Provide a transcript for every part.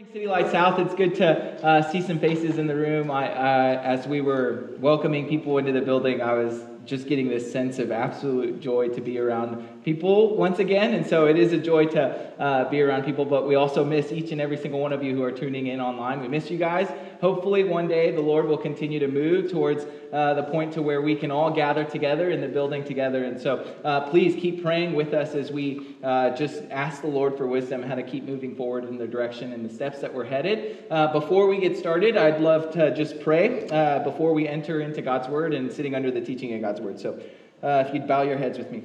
morning, City Light South. It's good to uh, see some faces in the room. I, uh, as we were welcoming people into the building, I was just getting this sense of absolute joy to be around people once again. And so it is a joy to uh, be around people, but we also miss each and every single one of you who are tuning in online. We miss you guys. Hopefully, one day the Lord will continue to move towards uh, the point to where we can all gather together in the building together. And so uh, please keep praying with us as we uh, just ask the Lord for wisdom how to keep moving forward in the direction and the steps that we're headed. Uh, before we get started, I'd love to just pray uh, before we enter into God's word and sitting under the teaching of God's word. So if you'd bow your heads with me.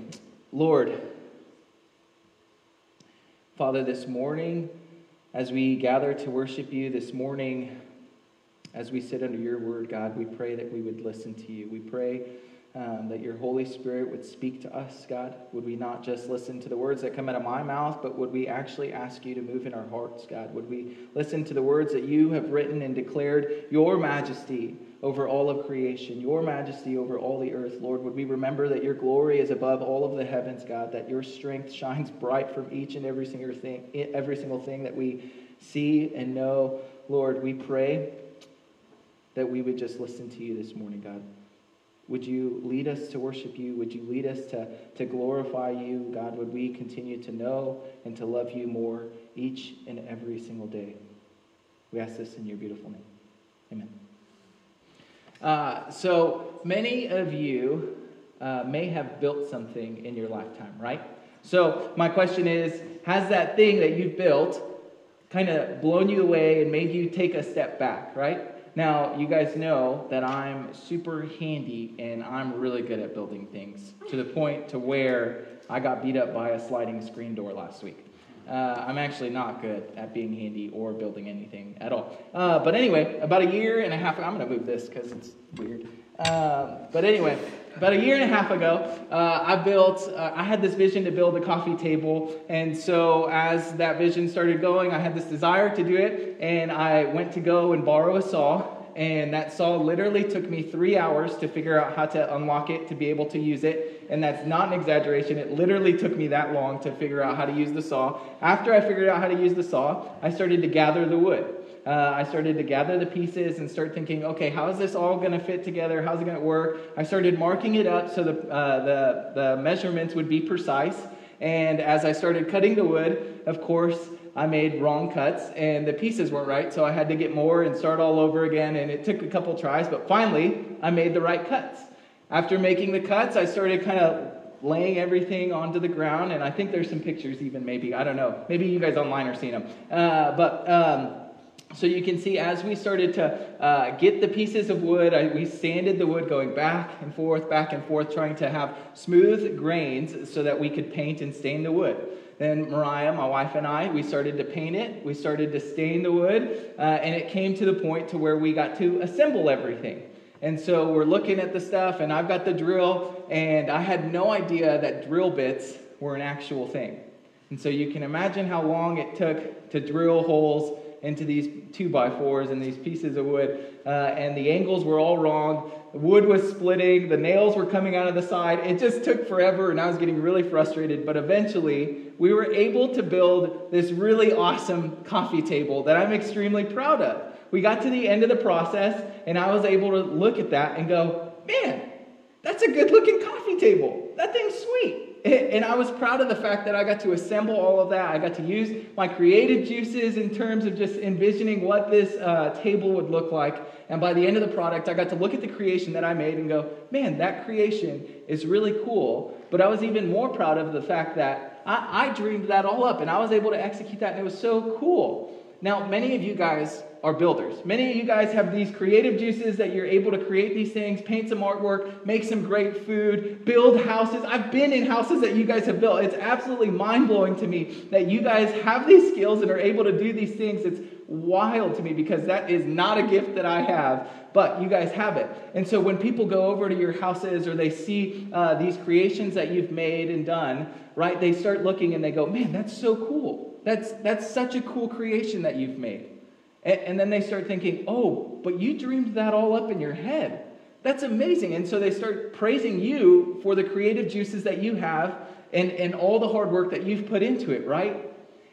Lord, Father, this morning, as we gather to worship you this morning, as we sit under your word, God, we pray that we would listen to you. We pray um, that your Holy Spirit would speak to us, God. Would we not just listen to the words that come out of my mouth, but would we actually ask you to move in our hearts, God? Would we listen to the words that you have written and declared your majesty over all of creation, your majesty over all the earth, Lord? Would we remember that your glory is above all of the heavens, God, that your strength shines bright from each and every single thing, every single thing that we see and know, Lord? We pray that we would just listen to you this morning, God. Would you lead us to worship you? Would you lead us to, to glorify you? God, would we continue to know and to love you more each and every single day? We ask this in your beautiful name. Amen. Uh, so many of you uh, may have built something in your lifetime, right? So my question is Has that thing that you've built kind of blown you away and made you take a step back, right? Now, you guys know that I'm super handy and I'm really good at building things to the point to where I got beat up by a sliding screen door last week. Uh, I'm actually not good at being handy or building anything at all. Uh, but anyway, about a year and a half, ago, I'm going to move this because it's weird. Uh, but anyway, about a year and a half ago, uh, I built, uh, I had this vision to build a coffee table. And so as that vision started going, I had this desire to do it. And I went to go and borrow a saw and that saw literally took me three hours to figure out how to unlock it to be able to use it. And that's not an exaggeration. It literally took me that long to figure out how to use the saw. After I figured out how to use the saw, I started to gather the wood. Uh, I started to gather the pieces and start thinking, okay, how is this all going to fit together? How's it going to work? I started marking it up so the, uh, the, the measurements would be precise. And as I started cutting the wood, of course, I made wrong cuts and the pieces weren't right, so I had to get more and start all over again. And it took a couple tries, but finally I made the right cuts. After making the cuts, I started kind of laying everything onto the ground, and I think there's some pictures even, maybe. I don't know. Maybe you guys online are seeing them. Uh, but um, so you can see as we started to uh, get the pieces of wood, I, we sanded the wood going back and forth, back and forth, trying to have smooth grains so that we could paint and stain the wood. Then Mariah, my wife, and I, we started to paint it. We started to stain the wood, uh, and it came to the point to where we got to assemble everything. And so we're looking at the stuff, and I've got the drill, and I had no idea that drill bits were an actual thing. And so you can imagine how long it took to drill holes into these two by fours and these pieces of wood, uh, and the angles were all wrong. The wood was splitting, the nails were coming out of the side. It just took forever, and I was getting really frustrated. But eventually, we were able to build this really awesome coffee table that I'm extremely proud of. We got to the end of the process, and I was able to look at that and go, man, that's a good looking coffee table. That thing's sweet. And I was proud of the fact that I got to assemble all of that. I got to use my creative juices in terms of just envisioning what this uh, table would look like. And by the end of the product, I got to look at the creation that I made and go, man, that creation is really cool. But I was even more proud of the fact that I, I dreamed that all up and I was able to execute that, and it was so cool. Now, many of you guys are builders. Many of you guys have these creative juices that you're able to create these things, paint some artwork, make some great food, build houses. I've been in houses that you guys have built. It's absolutely mind blowing to me that you guys have these skills and are able to do these things. It's wild to me because that is not a gift that I have, but you guys have it. And so when people go over to your houses or they see uh, these creations that you've made and done, right, they start looking and they go, man, that's so cool. That's, that's such a cool creation that you've made. And, and then they start thinking, oh, but you dreamed that all up in your head. That's amazing. And so they start praising you for the creative juices that you have and, and all the hard work that you've put into it, right?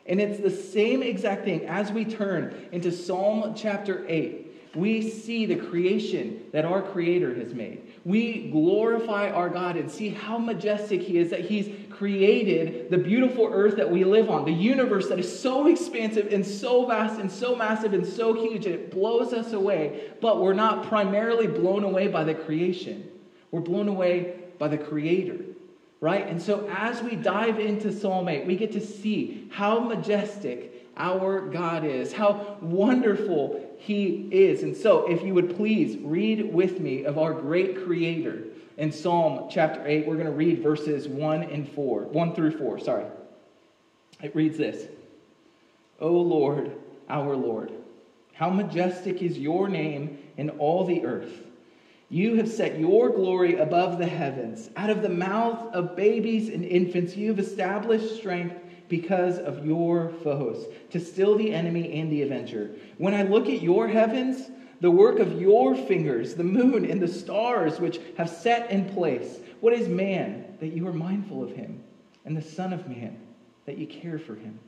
And it's the same exact thing as we turn into Psalm chapter 8 we see the creation that our Creator has made. We glorify our God and see how majestic He is, that He's created the beautiful earth that we live on, the universe that is so expansive and so vast and so massive and so huge that it blows us away. But we're not primarily blown away by the creation, we're blown away by the Creator. Right? And so as we dive into Psalm 8, we get to see how majestic our God is, how wonderful he is. And so, if you would please read with me of our great creator in Psalm chapter 8, we're going to read verses 1 and 4, 1 through 4, sorry. It reads this O Lord, our Lord, how majestic is your name in all the earth. You have set your glory above the heavens. Out of the mouth of babies and infants, you have established strength because of your foes, to still the enemy and the avenger. When I look at your heavens, the work of your fingers, the moon and the stars which have set in place, what is man that you are mindful of him, and the Son of Man that you care for him?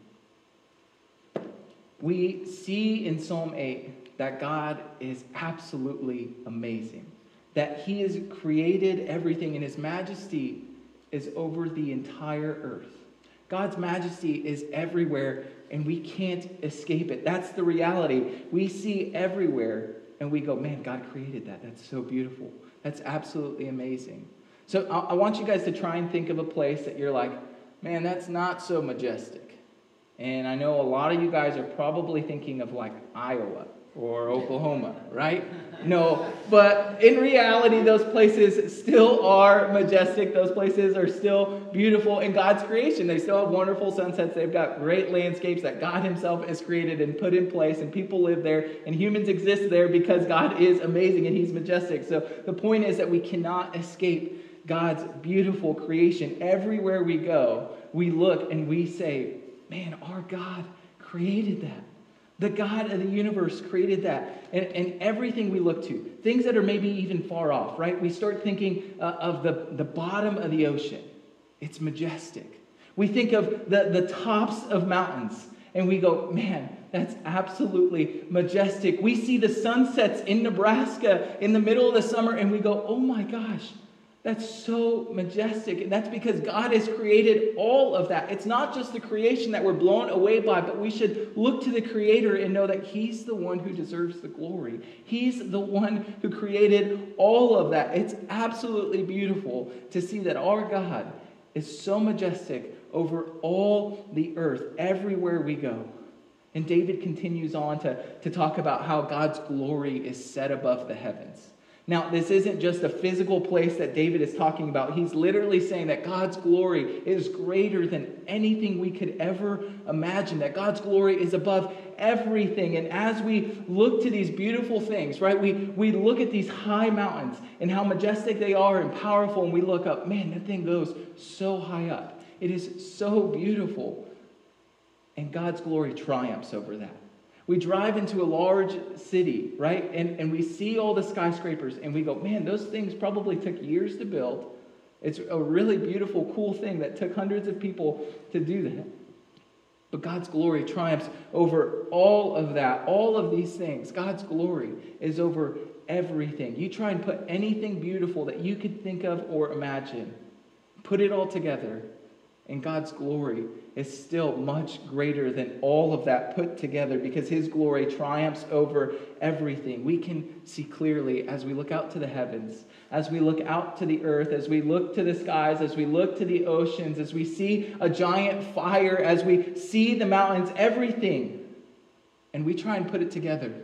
We see in Psalm 8 that God is absolutely amazing, that he has created everything, and his majesty is over the entire earth. God's majesty is everywhere and we can't escape it. That's the reality. We see everywhere and we go, man, God created that. That's so beautiful. That's absolutely amazing. So I, want you guys to try and think of a place that you're like, man, that's not so majestic. And I know a lot of you guys are probably thinking of like Iowa or Oklahoma, right? No, but in reality, those places still are majestic. Those places are still beautiful in God's creation. They still have wonderful sunsets. They've got great landscapes that God Himself has created and put in place, and people live there, and humans exist there because God is amazing and He's majestic. So the point is that we cannot escape God's beautiful creation. Everywhere we go, we look and we say, man, our God created that. The God of the universe created that. And, and everything we look to, things that are maybe even far off, right? We start thinking uh, of the, the bottom of the ocean. It's majestic. We think of the, the tops of mountains and we go, man, that's absolutely majestic. We see the sunsets in Nebraska in the middle of the summer and we go, oh my gosh, that's so majestic. And that's because God has created all of that. It's not just the creation that we're blown away by, but we should look to the Creator and know that He's the one who deserves the glory. He's the one who created all of that. It's absolutely beautiful to see that our God is so majestic over all the earth, everywhere we go. And David continues on to, to talk about how God's glory is set above the heavens. Now, this isn't just a physical place that David is talking about. He's literally saying that God's glory is greater than anything we could ever imagine, that God's glory is above everything. And as we look to these beautiful things, right, we, we look at these high mountains and how majestic they are and powerful, and we look up, man, that thing goes so high up. It is so beautiful. And God's glory triumphs over that. We drive into a large city, right? And, and we see all the skyscrapers and we go, man, those things probably took years to build. It's a really beautiful, cool thing that took hundreds of people to do that. But God's glory triumphs over all of that, all of these things. God's glory is over everything. You try and put anything beautiful that you could think of or imagine, put it all together, and God's glory is still much greater than all of that put together because his glory triumphs over everything. We can see clearly as we look out to the heavens, as we look out to the earth, as we look to the skies, as we look to the oceans, as we see a giant fire, as we see the mountains, everything. And we try and put it together.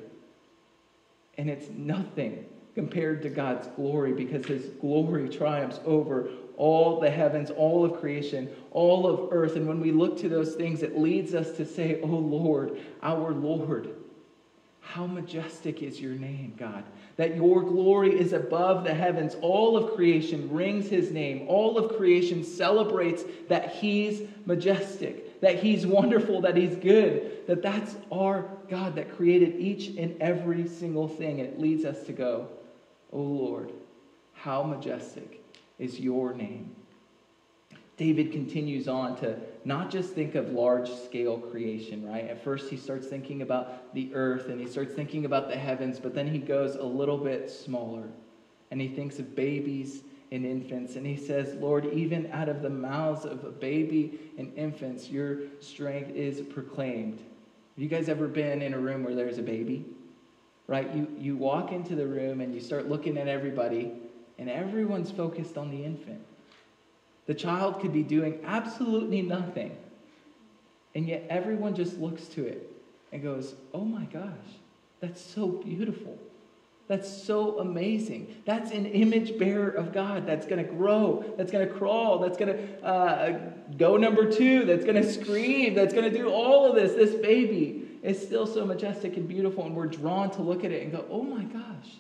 And it's nothing compared to God's glory because his glory triumphs over all the heavens, all of creation, all of earth. And when we look to those things, it leads us to say, Oh Lord, our Lord, how majestic is your name, God, that your glory is above the heavens. All of creation rings his name. All of creation celebrates that he's majestic, that he's wonderful, that he's good, that that's our God that created each and every single thing. It leads us to go, Oh Lord, how majestic is your name. David continues on to not just think of large scale creation, right? At first, he starts thinking about the earth and he starts thinking about the heavens, but then he goes a little bit smaller and he thinks of babies and infants. And he says, Lord, even out of the mouths of a baby and infants, your strength is proclaimed. Have you guys ever been in a room where there's a baby? Right? You, you walk into the room and you start looking at everybody, and everyone's focused on the infant. The child could be doing absolutely nothing, and yet everyone just looks to it and goes, Oh my gosh, that's so beautiful. That's so amazing. That's an image bearer of God that's going to grow, that's going to crawl, that's going to uh, go number two, that's going to scream, that's going to do all of this. This baby is still so majestic and beautiful, and we're drawn to look at it and go, oh my gosh,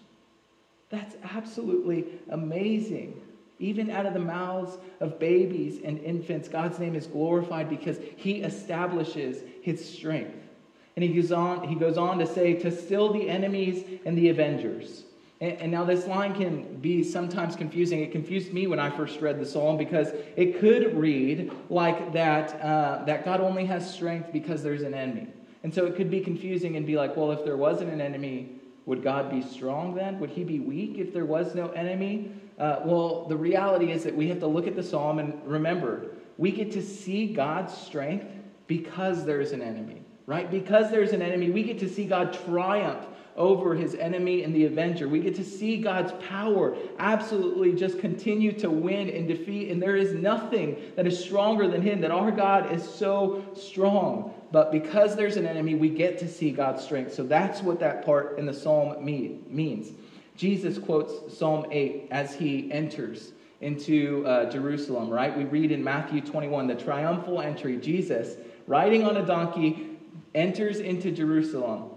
that's absolutely amazing. Even out of the mouths of babies and infants, God's name is glorified because he establishes his strength. And he goes on, he goes on to say, to still the enemies and the avengers. And, and now this line can be sometimes confusing. It confused me when I first read the psalm because it could read like that, uh, that God only has strength because there's an enemy. And so it could be confusing and be like, well, if there wasn't an enemy, would God be strong then? Would he be weak if there was no enemy? Uh, well, the reality is that we have to look at the psalm and remember, we get to see God's strength because there's an enemy right? Because there's an enemy, we get to see God triumph over his enemy and the avenger. We get to see God's power absolutely just continue to win and defeat. And there is nothing that is stronger than him, that our God is so strong. But because there's an enemy, we get to see God's strength. So that's what that part in the psalm means. Jesus quotes Psalm 8 as he enters into uh, Jerusalem, right? We read in Matthew 21, the triumphal entry, Jesus riding on a donkey enters into Jerusalem.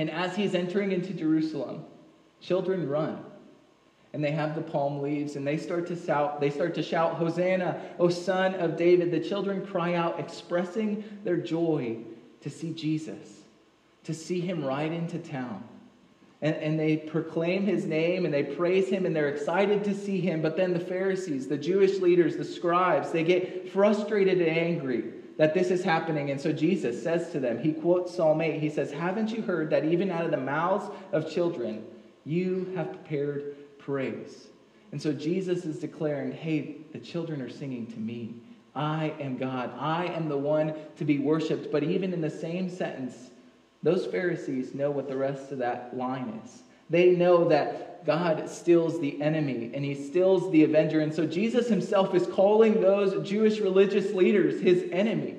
And as he's entering into Jerusalem, children run. And they have the palm leaves and they start to shout, they start to shout, Hosanna, O son of David. The children cry out, expressing their joy to see Jesus, to see him ride into town. And, and they proclaim his name and they praise him and they're excited to see him. But then the Pharisees, the Jewish leaders, the scribes, they get frustrated and angry that this is happening. And so Jesus says to them, he quotes Psalm 8, he says, Haven't you heard that even out of the mouths of children, you have prepared praise? And so Jesus is declaring, Hey, the children are singing to me. I am God. I am the one to be worshiped. But even in the same sentence, those Pharisees know what the rest of that line is. They know that God stills the enemy and he stills the avenger. And so Jesus himself is calling those Jewish religious leaders his enemy.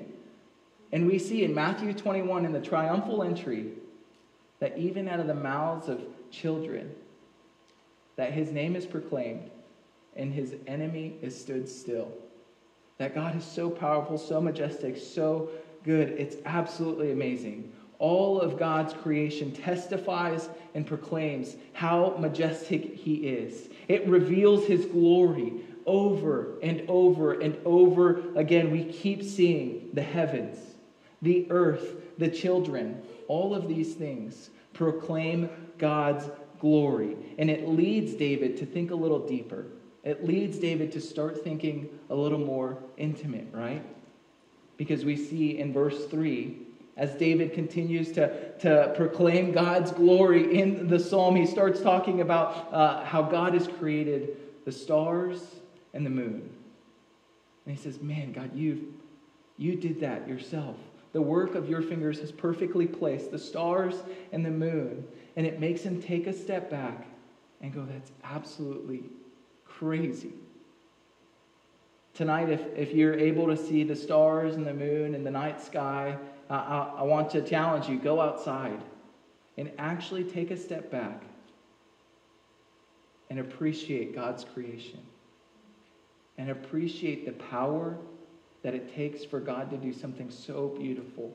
And we see in Matthew 21 in the triumphal entry that even out of the mouths of children, that his name is proclaimed and his enemy is stood still. That God is so powerful, so majestic, so good. It's absolutely amazing all of God's creation testifies and proclaims how majestic He is. It reveals His glory over and over and over again. We keep seeing the heavens, the earth, the children, all of these things proclaim God's glory. And it leads David to think a little deeper. It leads David to start thinking a little more intimate, right? Because we see in verse 3 as David continues to, to proclaim God's glory in the psalm, he starts talking about uh, how God has created the stars and the moon. And he says, Man, God, you, you did that yourself. The work of your fingers has perfectly placed the stars and the moon. And it makes him take a step back and go, That's absolutely crazy. Tonight, if, if you're able to see the stars and the moon and the night sky, I, I want to challenge you go outside and actually take a step back and appreciate God's creation and appreciate the power that it takes for God to do something so beautiful.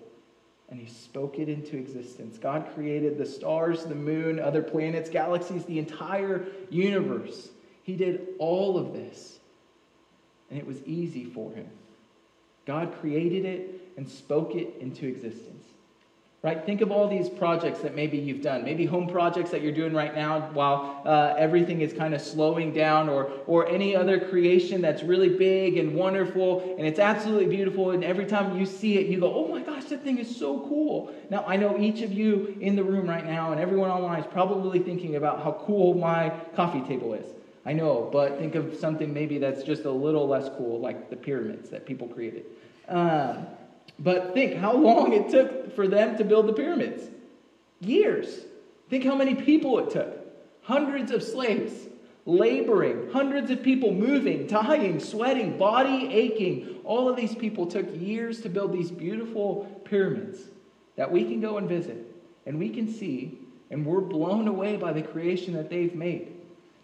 And He spoke it into existence. God created the stars, the moon, other planets, galaxies, the entire universe. He did all of this. And it was easy for Him. God created it and spoke it into existence. right? Think of all these projects that maybe you've done, maybe home projects that you're doing right now while uh, everything is kind of slowing down, or, or any other creation that's really big and wonderful and it's absolutely beautiful. And every time you see it, you go, oh my gosh, that thing is so cool. Now, I know each of you in the room right now and everyone online is probably thinking about how cool my coffee table is. I know, but think of something maybe that's just a little less cool, like the pyramids that people created. Um, but think how long it took for them to build the pyramids. Years. Think how many people it took. Hundreds of slaves laboring, hundreds of people moving, tying, sweating, body aching. All of these people took years to build these beautiful pyramids that we can go and visit and we can see, and we're blown away by the creation that they've made.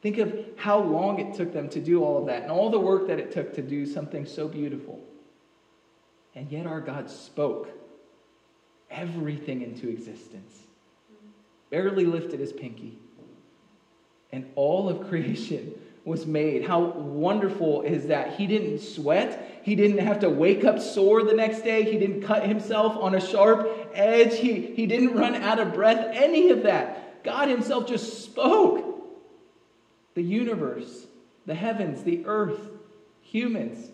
Think of how long it took them to do all of that and all the work that it took to do something so beautiful. And yet our God spoke everything into existence. Barely lifted his pinky. And all of creation was made. How wonderful is that? He didn't sweat. He didn't have to wake up sore the next day. He didn't cut himself on a sharp edge. He, he didn't run out of breath. Any of that. God Himself just spoke. The universe, the heavens, the earth, humans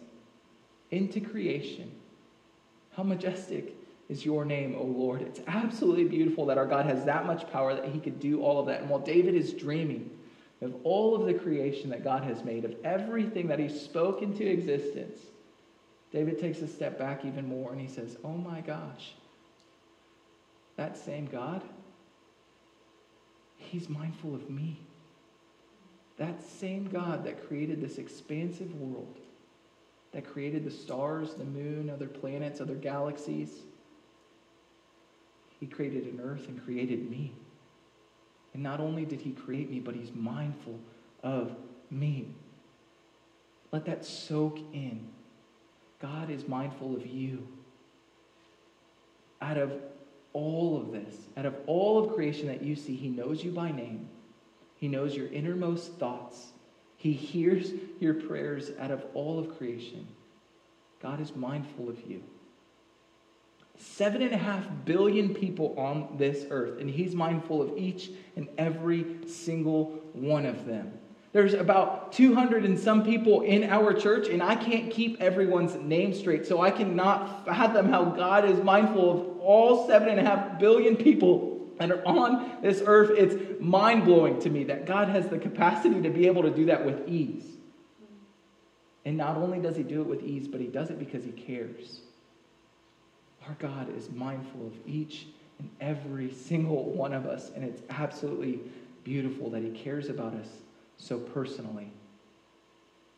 into creation. How majestic is your name, O Lord. It's absolutely beautiful that our God has that much power that he could do all of that. And while David is dreaming of all of the creation that God has made, of everything that he spoke into existence, David takes a step back even more and he says, Oh my gosh, that same God, he's mindful of me. That same God that created this expansive world that created the stars, the moon, other planets, other galaxies. He created an earth and created me. And not only did he create me, but he's mindful of me. Let that soak in. God is mindful of you. Out of all of this, out of all of creation that you see, he knows you by name. He knows your innermost thoughts. He hears your prayers out of all of creation. God is mindful of you. Seven and a half billion people on this earth, and He's mindful of each and every single one of them. There's about 200 and some people in our church, and I can't keep everyone's name straight, so I cannot fathom how God is mindful of all seven and a half billion people and are on this earth, it's mind blowing to me that God has the capacity to be able to do that with ease. And not only does He do it with ease, but He does it because He cares. Our God is mindful of each and every single one of us, and it's absolutely beautiful that He cares about us so personally.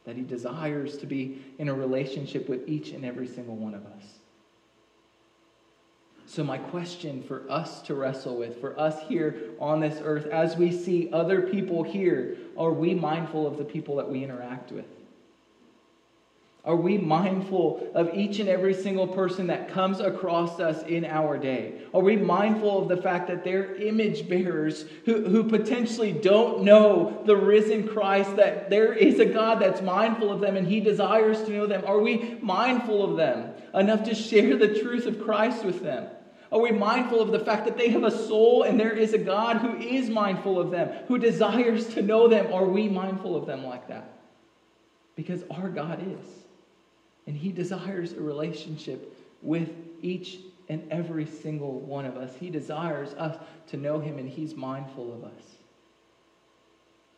That He desires to be in a relationship with each and every single one of us. So, my question for us to wrestle with, for us here on this earth, as we see other people here, are we mindful of the people that we interact with? Are we mindful of each and every single person that comes across us in our day? Are we mindful of the fact that they're image bearers who, who potentially don't know the risen Christ, that there is a God that's mindful of them and he desires to know them? Are we mindful of them enough to share the truth of Christ with them? Are we mindful of the fact that they have a soul and there is a God who is mindful of them, who desires to know them? Are we mindful of them like that? Because our God is. And He desires a relationship with each and every single one of us. He desires us to know Him and He's mindful of us.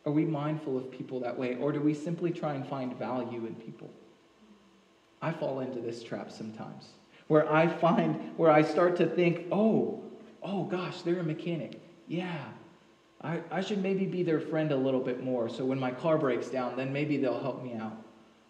Are we mindful of people that way? Or do we simply try and find value in people? I fall into this trap sometimes where I find, where I start to think, oh, oh gosh, they're a mechanic. Yeah, I, I should maybe be their friend a little bit more. So when my car breaks down, then maybe they'll help me out.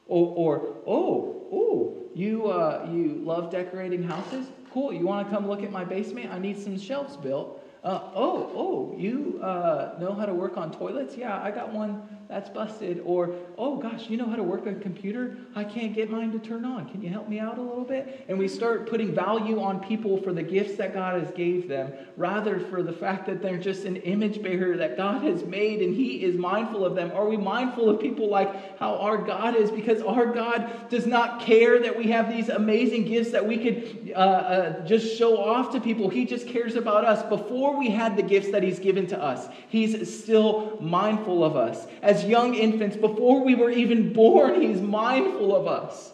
Or, or oh, oh, you, uh, you love decorating houses? Cool. You want to come look at my basement? I need some shelves built. Uh, oh, oh, you uh, know how to work on toilets? Yeah, I got one that's busted. Or, oh gosh, you know how to work a computer? I can't get mine to turn on. Can you help me out a little bit? And we start putting value on people for the gifts that God has gave them, rather for the fact that they're just an image bearer that God has made and He is mindful of them. Are we mindful of people like how our God is? Because our God does not care that we have these amazing gifts that we could uh, uh, just show off to people. He just cares about us. Before we had the gifts that He's given to us, He's still mindful of us. As young infants, before we were even born, He's mindful of us.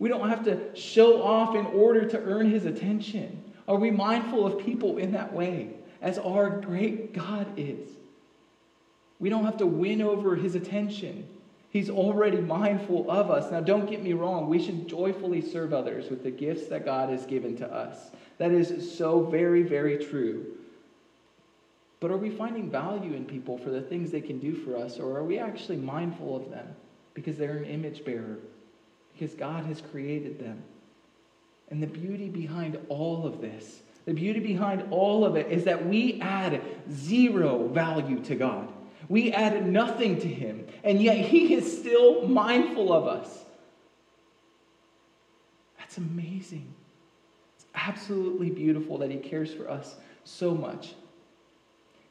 We don't have to show off in order to earn His attention. Are we mindful of people in that way, as our great God is? We don't have to win over His attention. He's already mindful of us. Now, don't get me wrong, we should joyfully serve others with the gifts that God has given to us. That is so very, very true. But are we finding value in people for the things they can do for us, or are we actually mindful of them because they're an image bearer, because God has created them? And the beauty behind all of this, the beauty behind all of it is that we add zero value to God. We add nothing to Him, and yet He is still mindful of us. That's amazing. It's absolutely beautiful that He cares for us so much.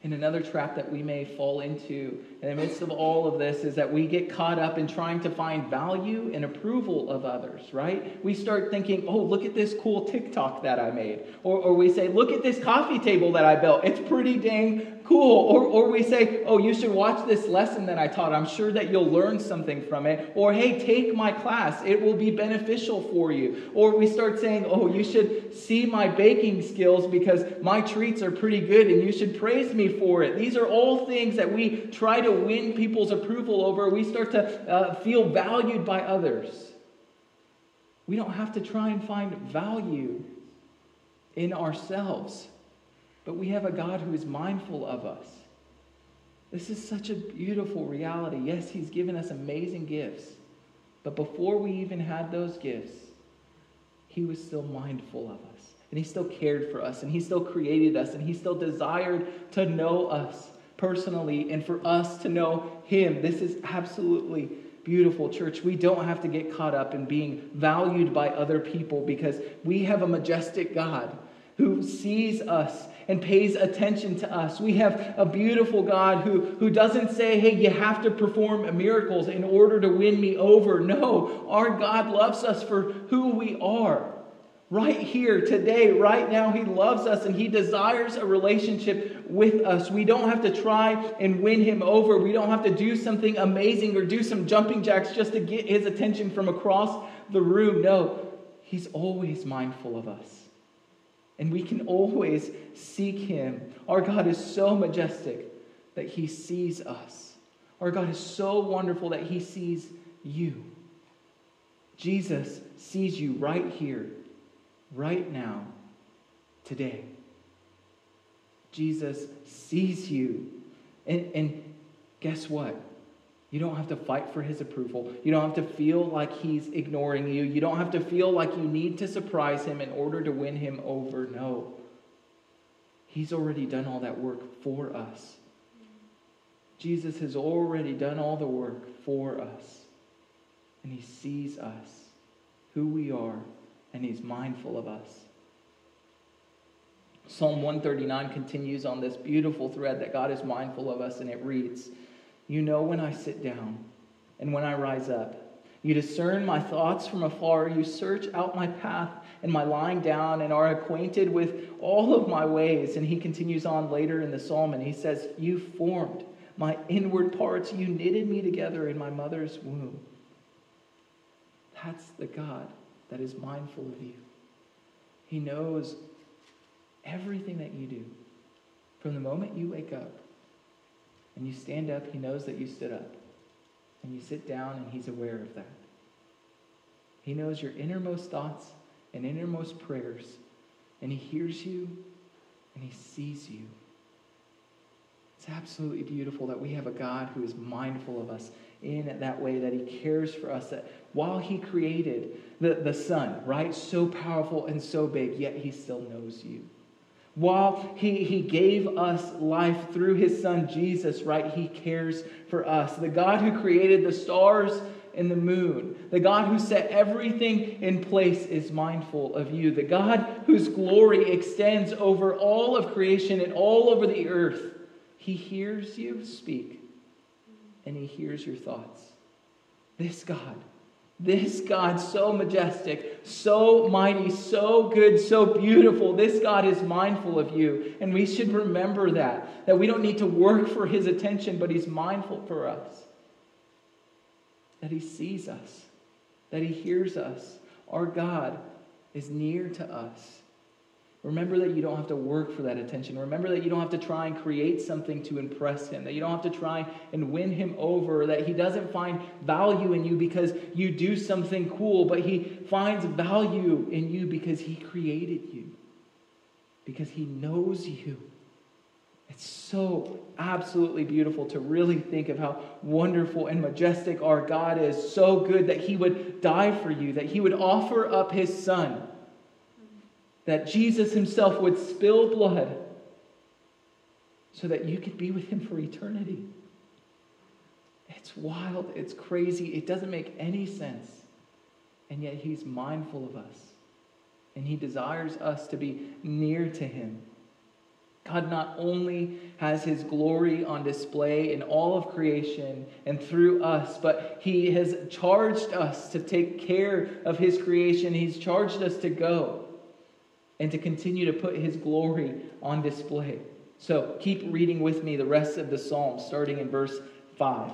And another trap that we may fall into in the midst of all of this is that we get caught up in trying to find value and approval of others, right? We start thinking, oh, look at this cool TikTok that I made. Or, or we say, look at this coffee table that I built. It's pretty dang cool. Or, or we say, oh, you should watch this lesson that I taught. I'm sure that you'll learn something from it. Or, hey, take my class. It will be beneficial for you. Or we start saying, oh, you should see my baking skills because my treats are pretty good and you should praise me for it. These are all things that we try to win people's approval over. We start to uh, feel valued by others. We don't have to try and find value in ourselves. But we have a God who is mindful of us. This is such a beautiful reality. Yes, He's given us amazing gifts. But before we even had those gifts, He was still mindful of us. And He still cared for us. And He still created us. And He still desired to know us personally and for us to know Him. This is absolutely beautiful, church. We don't have to get caught up in being valued by other people because we have a majestic God who sees us and pays attention to us. We have a beautiful God who, who doesn't say, hey, you have to perform miracles in order to win me over. No, our God loves us for who we are. Right here, today, right now, He loves us and He desires a relationship with us. We don't have to try and win Him over. We don't have to do something amazing or do some jumping jacks just to get His attention from across the room. No, He's always mindful of us and we can always seek him. Our God is so majestic that he sees us. Our God is so wonderful that he sees you. Jesus sees you right here, right now, today. Jesus sees you. And, and guess what? You don't have to fight for his approval. You don't have to feel like he's ignoring you. You don't have to feel like you need to surprise him in order to win him over. No. He's already done all that work for us. Jesus has already done all the work for us. And he sees us, who we are, and he's mindful of us. Psalm 139 continues on this beautiful thread that God is mindful of us, and it reads, you know when I sit down and when I rise up. You discern my thoughts from afar. You search out my path and my lying down and are acquainted with all of my ways. And he continues on later in the psalm and he says, You formed my inward parts. You knitted me together in my mother's womb. That's the God that is mindful of you. He knows everything that you do from the moment you wake up and you stand up, he knows that you stood up. And you sit down, and he's aware of that. He knows your innermost thoughts and innermost prayers, and he hears you and he sees you. It's absolutely beautiful that we have a God who is mindful of us in that way, that he cares for us, that while he created the, the sun, right, so powerful and so big, yet he still knows you. While he, he gave us life through his son Jesus, right? He cares for us. The God who created the stars and the moon, the God who set everything in place is mindful of you. The God whose glory extends over all of creation and all over the earth, he hears you speak and he hears your thoughts. This God this God, so majestic, so mighty, so good, so beautiful, this God is mindful of you. And we should remember that, that we don't need to work for his attention, but he's mindful for us. That he sees us, that he hears us. Our God is near to us. Remember that you don't have to work for that attention. Remember that you don't have to try and create something to impress him, that you don't have to try and win him over, that he doesn't find value in you because you do something cool, but he finds value in you because he created you, because he knows you. It's so absolutely beautiful to really think of how wonderful and majestic our God is. So good that he would die for you, that he would offer up his son that Jesus himself would spill blood so that you could be with him for eternity. It's wild, it's crazy, it doesn't make any sense. And yet he's mindful of us. And he desires us to be near to him. God not only has his glory on display in all of creation and through us, but he has charged us to take care of his creation. He's charged us to go and to continue to put his glory on display. So keep reading with me the rest of the psalm, starting in verse 5.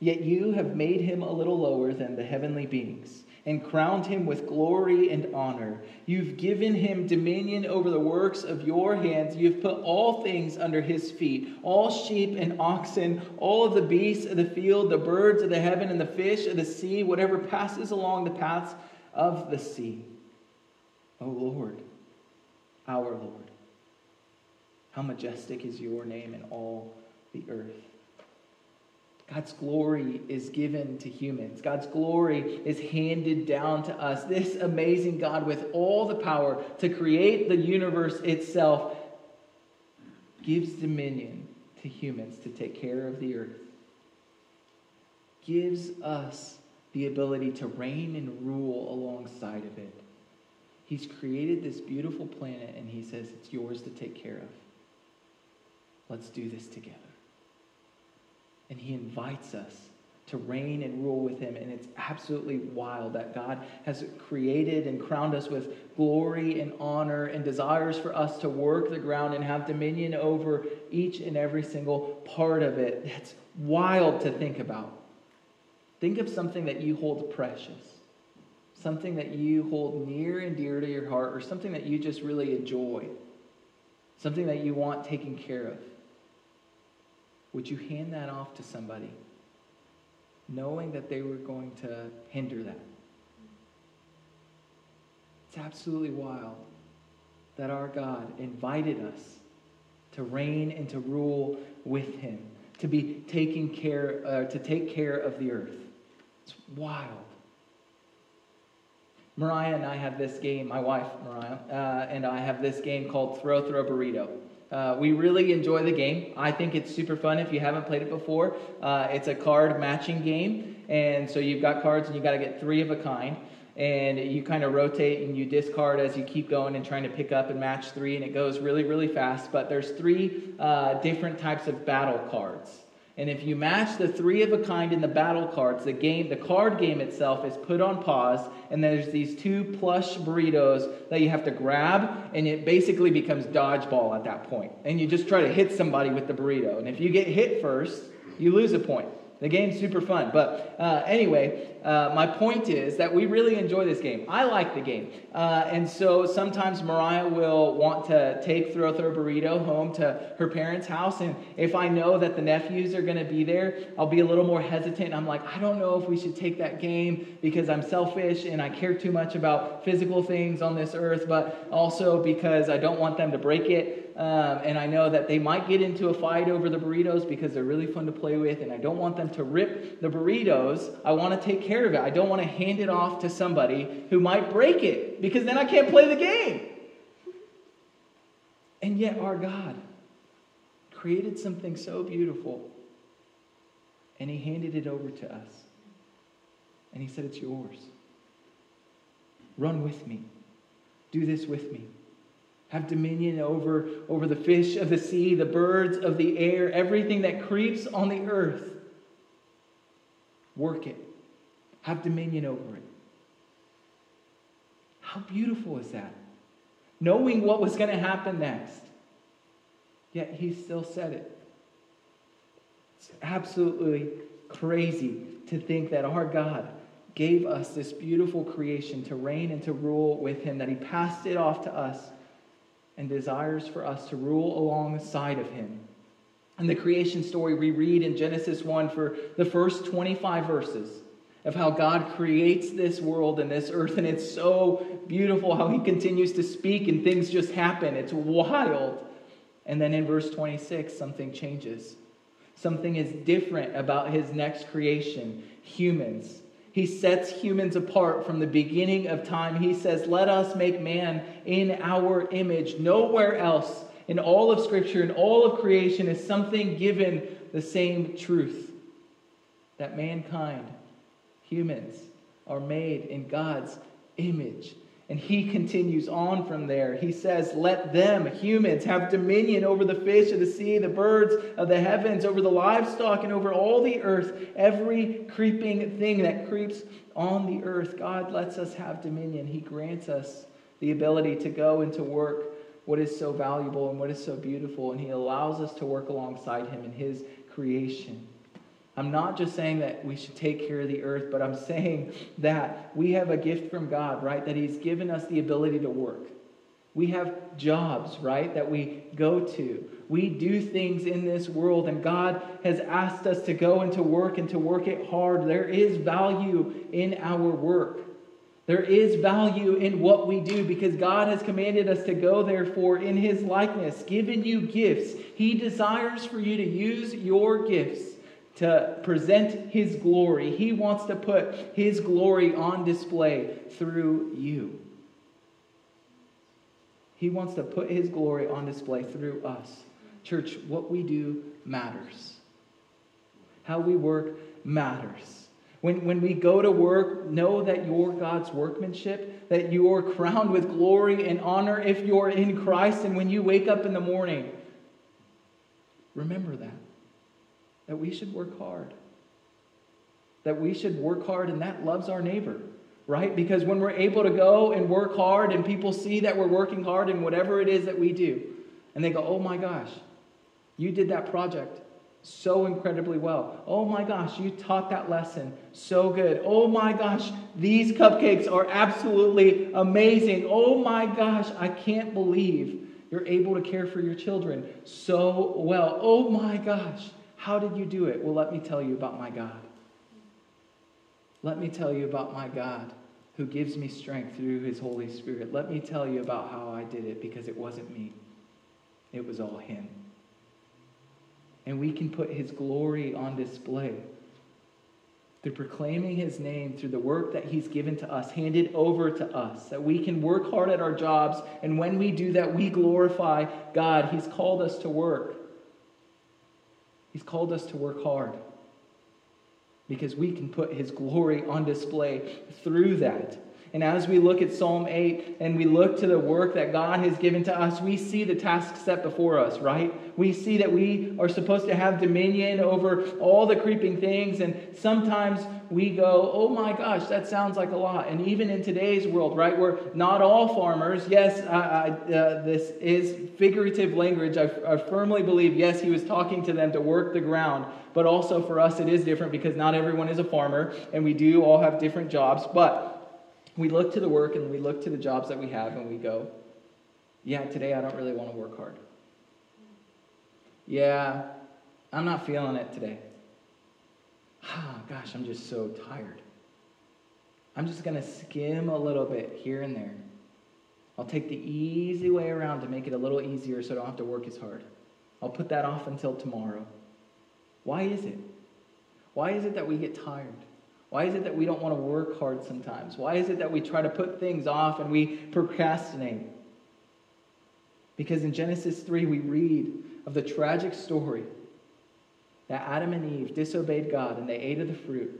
Yet you have made him a little lower than the heavenly beings and crowned him with glory and honor. You've given him dominion over the works of your hands. You've put all things under his feet all sheep and oxen, all of the beasts of the field, the birds of the heaven, and the fish of the sea, whatever passes along the paths of the sea. O Lord, our Lord, how majestic is your name in all the earth. God's glory is given to humans. God's glory is handed down to us. This amazing God, with all the power to create the universe itself, gives dominion to humans to take care of the earth, gives us the ability to reign and rule alongside of it. He's created this beautiful planet and he says it's yours to take care of. Let's do this together. And he invites us to reign and rule with him. And it's absolutely wild that God has created and crowned us with glory and honor and desires for us to work the ground and have dominion over each and every single part of it. That's wild to think about. Think of something that you hold precious, something that you hold near and dear to your heart, or something that you just really enjoy, something that you want taken care of. Would you hand that off to somebody, knowing that they were going to hinder that? It's absolutely wild that our God invited us to reign and to rule with Him, to be taking care, uh, to take care of the earth. Wild. Mariah and I have this game, my wife, Mariah, uh, and I have this game called Throw Throw Burrito. Uh, we really enjoy the game. I think it's super fun if you haven't played it before. Uh, it's a card matching game, and so you've got cards and you got to get three of a kind. And you kind of rotate and you discard as you keep going and trying to pick up and match three, and it goes really, really fast. But there's three uh, different types of battle cards. And if you match the three of a kind in the battle cards, the game, the card game itself is put on pause, and there's these two plush burritos that you have to grab, and it basically becomes dodgeball at that point. And you just try to hit somebody with the burrito. And if you get hit first, you lose a point. The game's super fun. But uh, anyway, uh, my point is that we really enjoy this game. I like the game. Uh, and so sometimes Mariah will want to take Throw Throw Burrito home to her parents' house. And if I know that the nephews are going to be there, I'll be a little more hesitant. I'm like, I don't know if we should take that game because I'm selfish and I care too much about physical things on this earth, but also because I don't want them to break it. Um, and I know that they might get into a fight over the burritos because they're really fun to play with, and I don't want them to rip the burritos, I want to take care of it. I don't want to hand it off to somebody who might break it because then I can't play the game. And yet, our God created something so beautiful and He handed it over to us. And He said, It's yours. Run with me. Do this with me. Have dominion over, over the fish of the sea, the birds of the air, everything that creeps on the earth. Work it. Have dominion over it. How beautiful is that? Knowing what was going to happen next. Yet he still said it. It's absolutely crazy to think that our God gave us this beautiful creation to reign and to rule with him, that he passed it off to us and desires for us to rule alongside of him. And the creation story we read in Genesis 1 for the first 25 verses of how God creates this world and this earth, and it's so beautiful how he continues to speak and things just happen. It's wild. And then in verse 26, something changes. Something is different about his next creation humans. He sets humans apart from the beginning of time. He says, Let us make man in our image. Nowhere else in all of Scripture, in all of creation, is something given the same truth that mankind, humans, are made in God's image. And he continues on from there. He says, Let them, humans, have dominion over the fish of the sea, the birds of the heavens, over the livestock, and over all the earth, every creeping thing that creeps on the earth. God lets us have dominion. He grants us the ability to go and to work what is so valuable and what is so beautiful, and He allows us to work alongside Him in His creation. I'm not just saying that we should take care of the earth, but I'm saying that we have a gift from God, right? That He's given us the ability to work. We have jobs, right, that we go to. We do things in this world, and God has asked us to go and to work and to work it hard. There is value in our work. There is value in what we do because God has commanded us to go, therefore, in His likeness, given you gifts. He desires for you to use your gifts to present his glory. He wants to put his glory on display through you. He wants to put his glory on display through us. Church, what we do matters. How we work matters. When, when we go to work, know that you're God's workmanship, that you're crowned with glory and honor if you're in Christ. And when you wake up in the morning, remember that that we should work hard. That we should work hard and that loves our neighbor, right? Because when we're able to go and work hard and people see that we're working hard in whatever it is that we do, and they go, oh my gosh, you did that project so incredibly well. Oh my gosh, you taught that lesson so good. Oh my gosh, these cupcakes are absolutely amazing. Oh my gosh, I can't believe you're able to care for your children so well. Oh my gosh. How did you do it? Well, let me tell you about my God. Let me tell you about my God who gives me strength through his Holy Spirit. Let me tell you about how I did it because it wasn't me, it was all him. And we can put his glory on display through proclaiming his name, through the work that he's given to us, handed over to us, that we can work hard at our jobs. And when we do that, we glorify God. He's called us to work. He's called us to work hard because we can put His glory on display through that. And as we look at Psalm 8 and we look to the work that God has given to us, we see the task set before us, right? We see that we are supposed to have dominion over all the creeping things. And sometimes we go, oh my gosh, that sounds like a lot. And even in today's world, right, we're not all farmers. Yes, I, I, uh, this is figurative language. I, I firmly believe, yes, he was talking to them to work the ground. But also for us, it is different because not everyone is a farmer and we do all have different jobs. But we look to the work and we look to the jobs that we have and we go, yeah, today I don't really want to work hard. Yeah, I'm not feeling it today. Ah, gosh, I'm just so tired. I'm just going to skim a little bit here and there. I'll take the easy way around to make it a little easier so I don't have to work as hard. I'll put that off until tomorrow. Why is it? Why is it that we get tired? Why is it that we don't want to work hard sometimes? Why is it that we try to put things off and we procrastinate? Because in Genesis 3, we read of the tragic story that Adam and Eve disobeyed God and they ate of the fruit.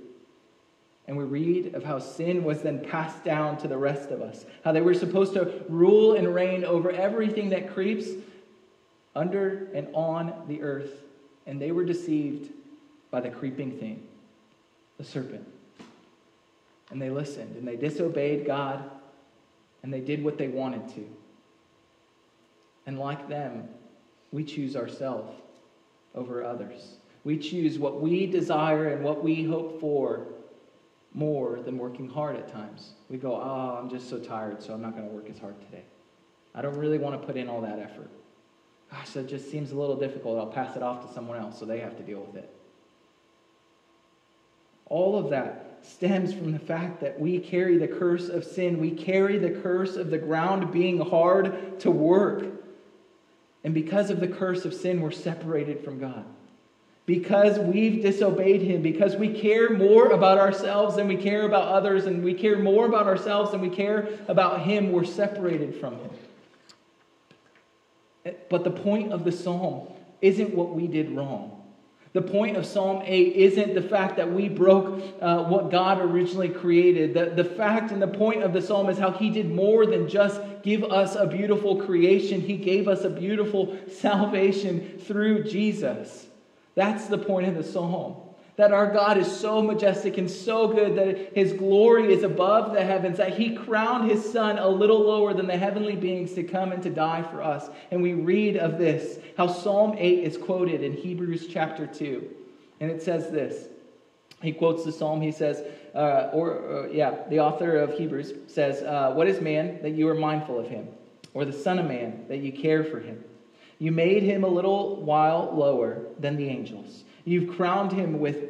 And we read of how sin was then passed down to the rest of us, how they were supposed to rule and reign over everything that creeps under and on the earth. And they were deceived by the creeping thing, the serpent. And they listened and they disobeyed God and they did what they wanted to. And like them, we choose ourselves over others. We choose what we desire and what we hope for more than working hard at times. We go, oh, I'm just so tired, so I'm not going to work as hard today. I don't really want to put in all that effort. Gosh, that just seems a little difficult. I'll pass it off to someone else so they have to deal with it. All of that stems from the fact that we carry the curse of sin. We carry the curse of the ground being hard to work. And because of the curse of sin, we're separated from God. Because we've disobeyed Him, because we care more about ourselves than we care about others, and we care more about ourselves than we care about Him, we're separated from Him. But the point of the psalm isn't what we did wrong. The point of Psalm 8 isn't the fact that we broke uh, what God originally created. The, the fact and the point of the psalm is how He did more than just give us a beautiful creation, He gave us a beautiful salvation through Jesus. That's the point of the psalm that our God is so majestic and so good that his glory is above the heavens, that he crowned his son a little lower than the heavenly beings to come and to die for us. And we read of this, how Psalm 8 is quoted in Hebrews chapter 2. And it says this. He quotes the psalm. He says, uh, or uh, yeah, the author of Hebrews says, uh, What is man that you are mindful of him? Or the Son of Man that you care for him? You made him a little while lower than the angels. You've crowned him with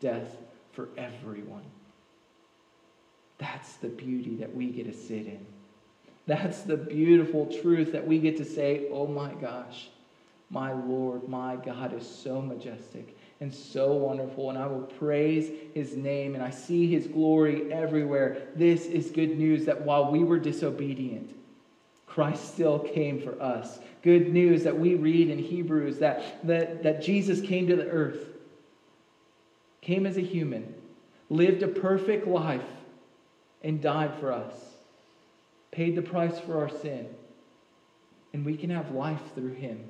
death for everyone. That's the beauty that we get to sit in. That's the beautiful truth that we get to say, oh my gosh, my Lord, my God is so majestic and so wonderful, and I will praise his name, and I see his glory everywhere. This is good news that while we were disobedient, Christ still came for us. Good news that we read in Hebrews that, that, that Jesus came to the earth, came as a human, lived a perfect life, and died for us, paid the price for our sin, and we can have life through him.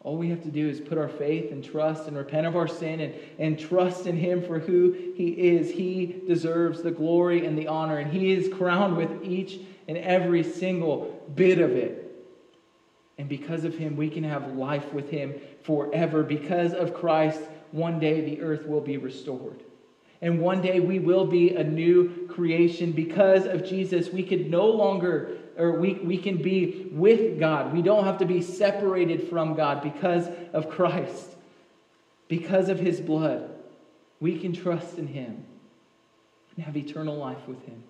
All we have to do is put our faith and trust and repent of our sin and, and trust in Him for who He is. He deserves the glory and the honor, and He is crowned with each and every single bit of it. And because of him, we can have life with him forever. Because of Christ, one day the earth will be restored. And one day we will be a new creation. Because of Jesus, we can no longer, or we, we can be with God. We don't have to be separated from God because of Christ. Because of his blood, we can trust in him and have eternal life with him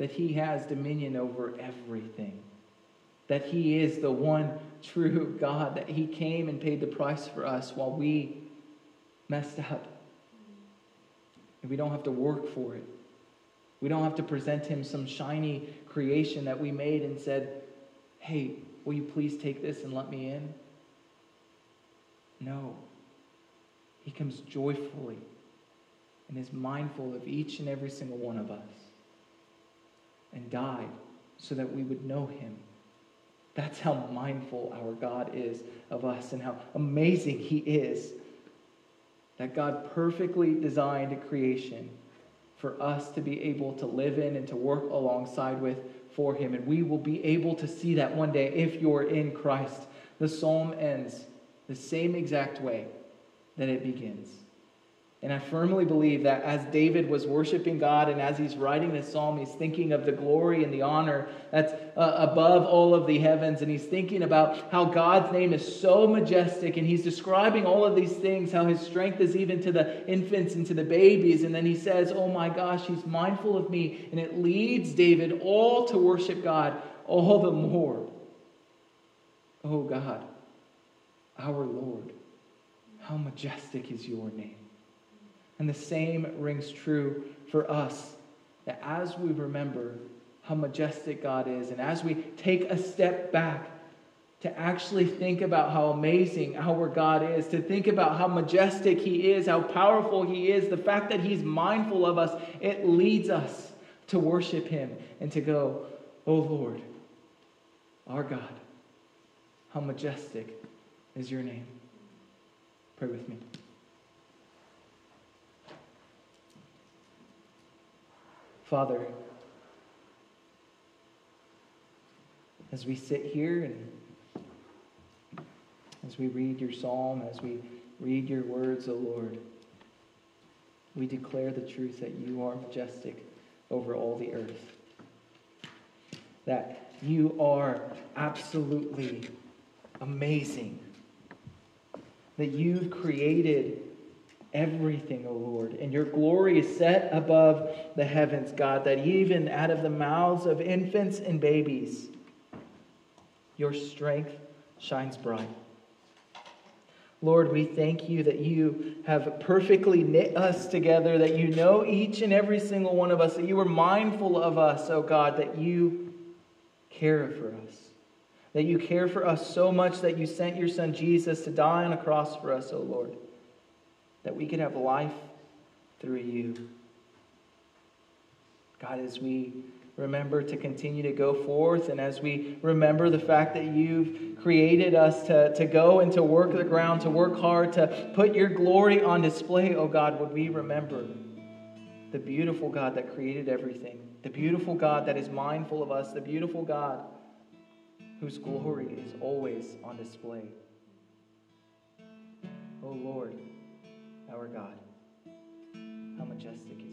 that he has dominion over everything, that he is the one true God, that he came and paid the price for us while we messed up. And we don't have to work for it. We don't have to present him some shiny creation that we made and said, hey, will you please take this and let me in? No. He comes joyfully and is mindful of each and every single one of us and died so that we would know him. That's how mindful our God is of us and how amazing he is. That God perfectly designed creation for us to be able to live in and to work alongside with for him. And we will be able to see that one day if you're in Christ. The psalm ends the same exact way that it begins. And I firmly believe that as David was worshiping God and as he's writing this psalm, he's thinking of the glory and the honor that's uh, above all of the heavens. And he's thinking about how God's name is so majestic. And he's describing all of these things, how his strength is even to the infants and to the babies. And then he says, Oh my gosh, he's mindful of me. And it leads David all to worship God all the more. Oh God, our Lord, how majestic is your name. And the same rings true for us that as we remember how majestic God is, and as we take a step back to actually think about how amazing our God is, to think about how majestic He is, how powerful He is, the fact that He's mindful of us, it leads us to worship Him and to go, Oh Lord, our God, how majestic is your name. Pray with me. Father, as we sit here and as we read your psalm, as we read your words, O Lord, we declare the truth that you are majestic over all the earth. That you are absolutely amazing. That you've created everything, O Lord. And your glory is set above the heavens, God, that even out of the mouths of infants and babies, your strength shines bright. Lord, we thank you that you have perfectly knit us together, that you know each and every single one of us, that you are mindful of us, oh God, that you care for us. That you care for us so much that you sent your son Jesus to die on a cross for us, oh Lord that we could have life through you. God, as we remember to continue to go forth and as we remember the fact that you've created us to, to go and to work the ground, to work hard, to put your glory on display, oh God, would we remember the beautiful God that created everything, the beautiful God that is mindful of us, the beautiful God whose glory is always on display. Oh Lord our God. How majestic.